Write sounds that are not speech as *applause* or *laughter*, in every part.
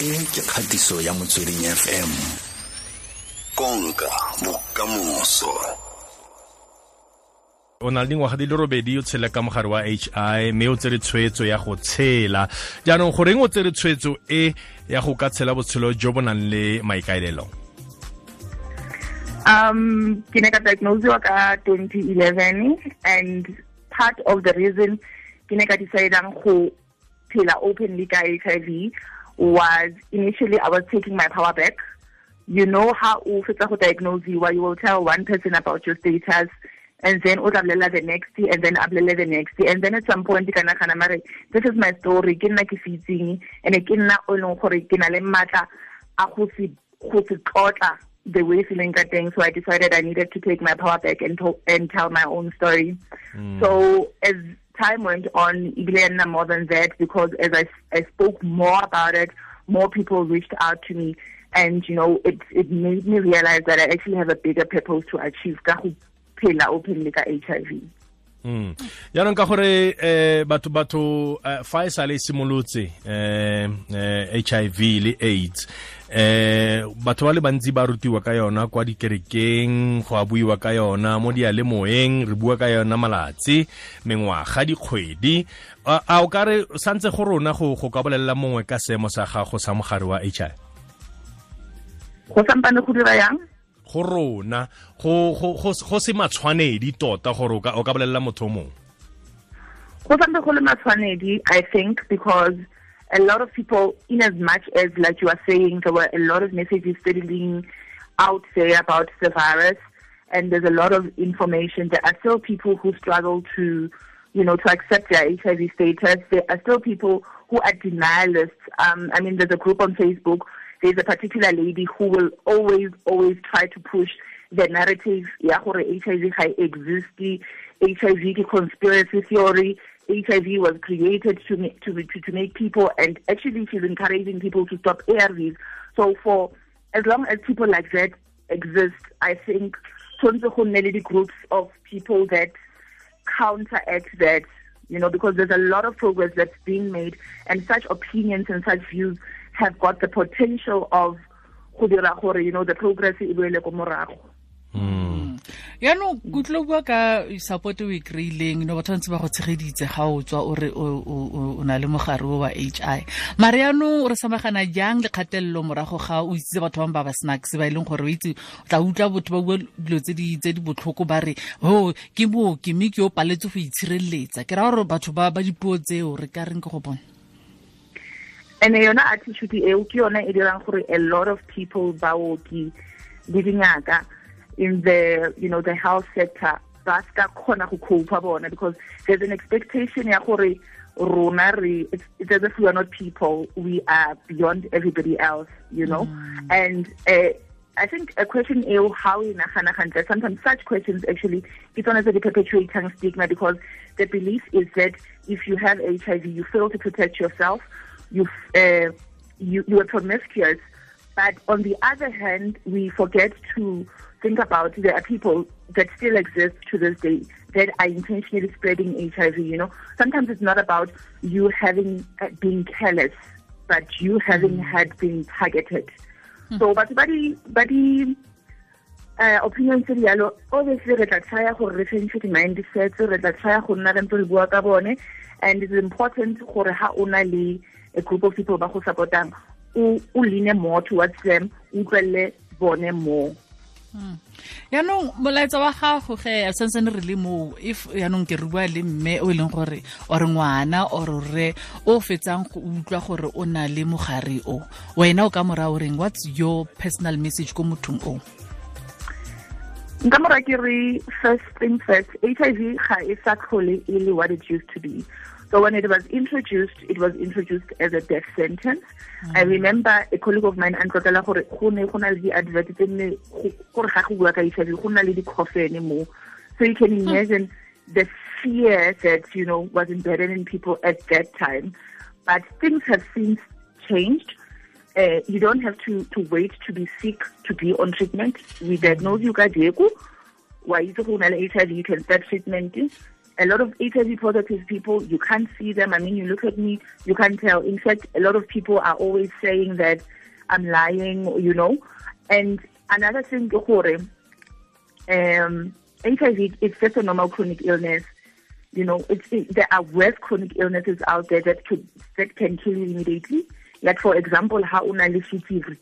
e ke kgatiso ya motsweding fm konka bokamoso. O na le dingwaga di le robedi o tshele ka mogare wa hi mme o tsere tshwetso ya go tshela. Jaanong goreng o tsere tshwetso e ya go ka tshela botshelo jo bo nang le maikaelelo? Um ke ne ka diagnosiwa ka 2011 and part of the reason ke ne ka decidang go phela openly ka HIV was initially I was taking my power back. You know how you diagnose you, you will tell one person about your status and then o the next and then ablela the next and then at some point ka nagana mare this is my story ke nna ke fitseng and ke nna o leng gore ke na le matla a go se go se tlotla the way feeling ka teng so i decided i needed to take my power back and, to, and tell my own story mm. so as time went on, Ibilena more than that because as I, I spoke more about it, more people reached out to me. And, you know, it, it made me realize that I actually have a bigger purpose to achieve openly HIV. Mm. yaanong ka gore eh batho batho uh, fa e sale simolotse eh, eh HIV le AIDS eh batho ba le bantsi ba rutiwa ka yona kwa dikerekeng go a buiwa ka yona mo dialemoeng re bua ka yona malatsi mengwaga dikgwedi. A o kare santse go rona go go ka bolelela mongwe ka seemo sa gago sa mogare wa HIV go sampane go dira yang go rona go go se matshwanedi tota gore o ka o ka bolelela motho go santse go le matshwanedi i think because a lot of people in as much as like you are saying there were a lot of messages steadily out there about the virus and there's a lot of information there are still people who struggle to you know to accept their hiv status. There are still people who are denialists. Um, i mean there's a group on facebook there's a particular lady who will always, always try to push the narrative ya gore HIV ga exist HIV conspiracy theory HIV was created to make, to, to, make people and actually she's encouraging people to stop ARVs so for as long as people like that exist I think tshwanetse go nne groups of people that counteract that you know because there's a lot of progress that's being made and such opinions and such views have got the potential of go dira gore you know the progress e boele ko morago. Hmm. yaanong kutlwa bua ka support o e kry-ileng no batho bantse ba go tshegeditse ga o tswa o re o na le mogare o wa h i mare yaanong re samagana jang le kgatelelo morago ga o itsitse batho bangwe ba ba snacks ba e leng gore ba itse o tla utlwa botho ba bua dilo tse di botlhoko ba re o ke mooki mme ke o paletse go itshireletsa. Ke ra gore batho ba dipuo tseo re ka reng ke go bona and yona attitude eo ke yona e dirang gore a lot of people baoki le dingaka in the you know the health sector ba ska khona go cope bona because there's an expectation ya gore rona re it's, it's as if we are not people we are beyond everybody else you know mm. and uh, I think a question is how in a sometimes such questions actually it's one of the perpetuating stigma because the belief is that if you have HIV you fail to protect yourself you uh, you you are promiscuous. But on the other hand, we forget to think about there are people that still exist to this day that are intentionally spreading HIV. You know, sometimes it's not about you having uh, been careless, but you having mm. had been targeted. Mm. So, but body body uh, opinion tse di yalo obviously re tla tshaya gore re change di-mindsets re tla tshaya go nna re ntse re bua ka bone and it's important gore ha o na le a group of people ba go supportang o leane lean more towards them o utlwelle bone more. Hmm. yaanong molaetsa wa gago ge santsane re le moo if yaanong ke re bua le mme o e leng gore ore ngwana or re o fetsang go utlwa gore o na le mogare o. Wena o ka mora o reng what's your personal message ko mothong o? Nka mora ke re first thing first v ga e sa tlhole e le what it used to be So when it was introduced, it was introduced as a death sentence. Mm. I remember a colleague of mine antlotela gore go ne go na le di-advert tse nne gore ga go bua ka so you can imagine the fear that you know was embedded in people at that time. But things have since changed. Uh, you don't have to to wait to be sick to be on treatment. We diagnose you ka jeko wa itse HIV you can start treatment a lot of HIV positive people, you can't see them. I mean, you look at me, you can't tell. In fact, a lot of people are always saying that I'm lying, you know. And another thing, um, HIV is just a normal chronic illness. You know, it's, it, there are worse chronic illnesses out there that could that can kill you immediately. Like for example, how una le fever.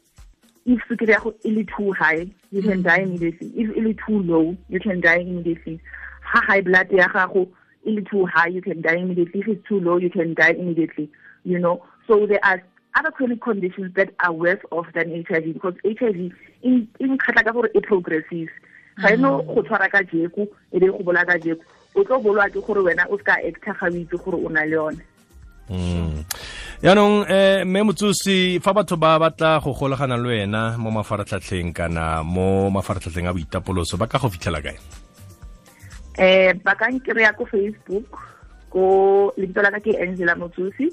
If sukiri is too high, you can die immediately. If it too low, you can die immediately. Ha high blood ya gago e le too high, you can die immediately. If it's too low, you can die immediately. You know, so there are other chronic conditions that are worse off than HIV because HIV in in ka gore e progresses. Ga eno go tshwara ka jeko, e be go bola ka jeko. O tlo bolwa ke gore wena o ska acta ga o itse gore o na le yone. Mm. yaanong um mme motsosi fa batho ba batla go golagana le wena mo mafaratlhatlheng kana mo mafaratlhatlheng a boitapoloso ba ka go fitlhela kae eh ba ka nkry-a ko facebook ko lebitso la ka ke angela motsosi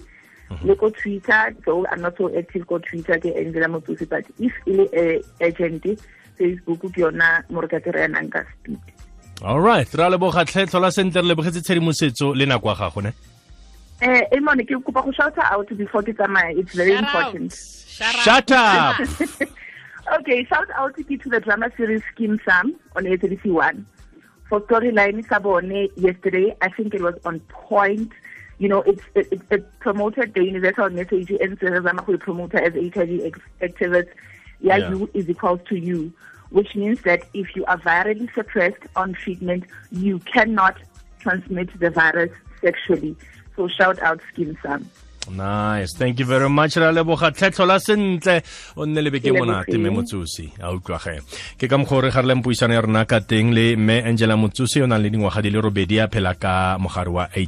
le ko twitter though i'm not so active ko twitter ke angela motsosi but if e le eh, agent facebook ke yona mo re ka kry-anang ka speed all right ra lebogatlhe tlhola sentle re lebogetse tshedimosetso le nako ya gago ne? Eh Elmon ke kopa go shout out before ke tsamaya it's very important. Shut up *laughs* okay shout out to the drama series Skim Sam on A31 for storyline Sabone yesterday I think it was on point. You know it's it, it, it promoted the universal message and go promoter as HIV activist. Yeah, Yeah. you is equals to you which means that if you are virally suppressed on treatment you cannot transmit the virus sexually. So shout out Skeem Saam nice. Thank you very much ra leboga tlhetlhola sentle. O nne lebeke monate mme motsosi a utlwage. Ke ka mokgwa o re gareleng puisano ya rona ka teng le mme angela motsosi o nang le dingwaga di le robedi a phela ka mogare wa hi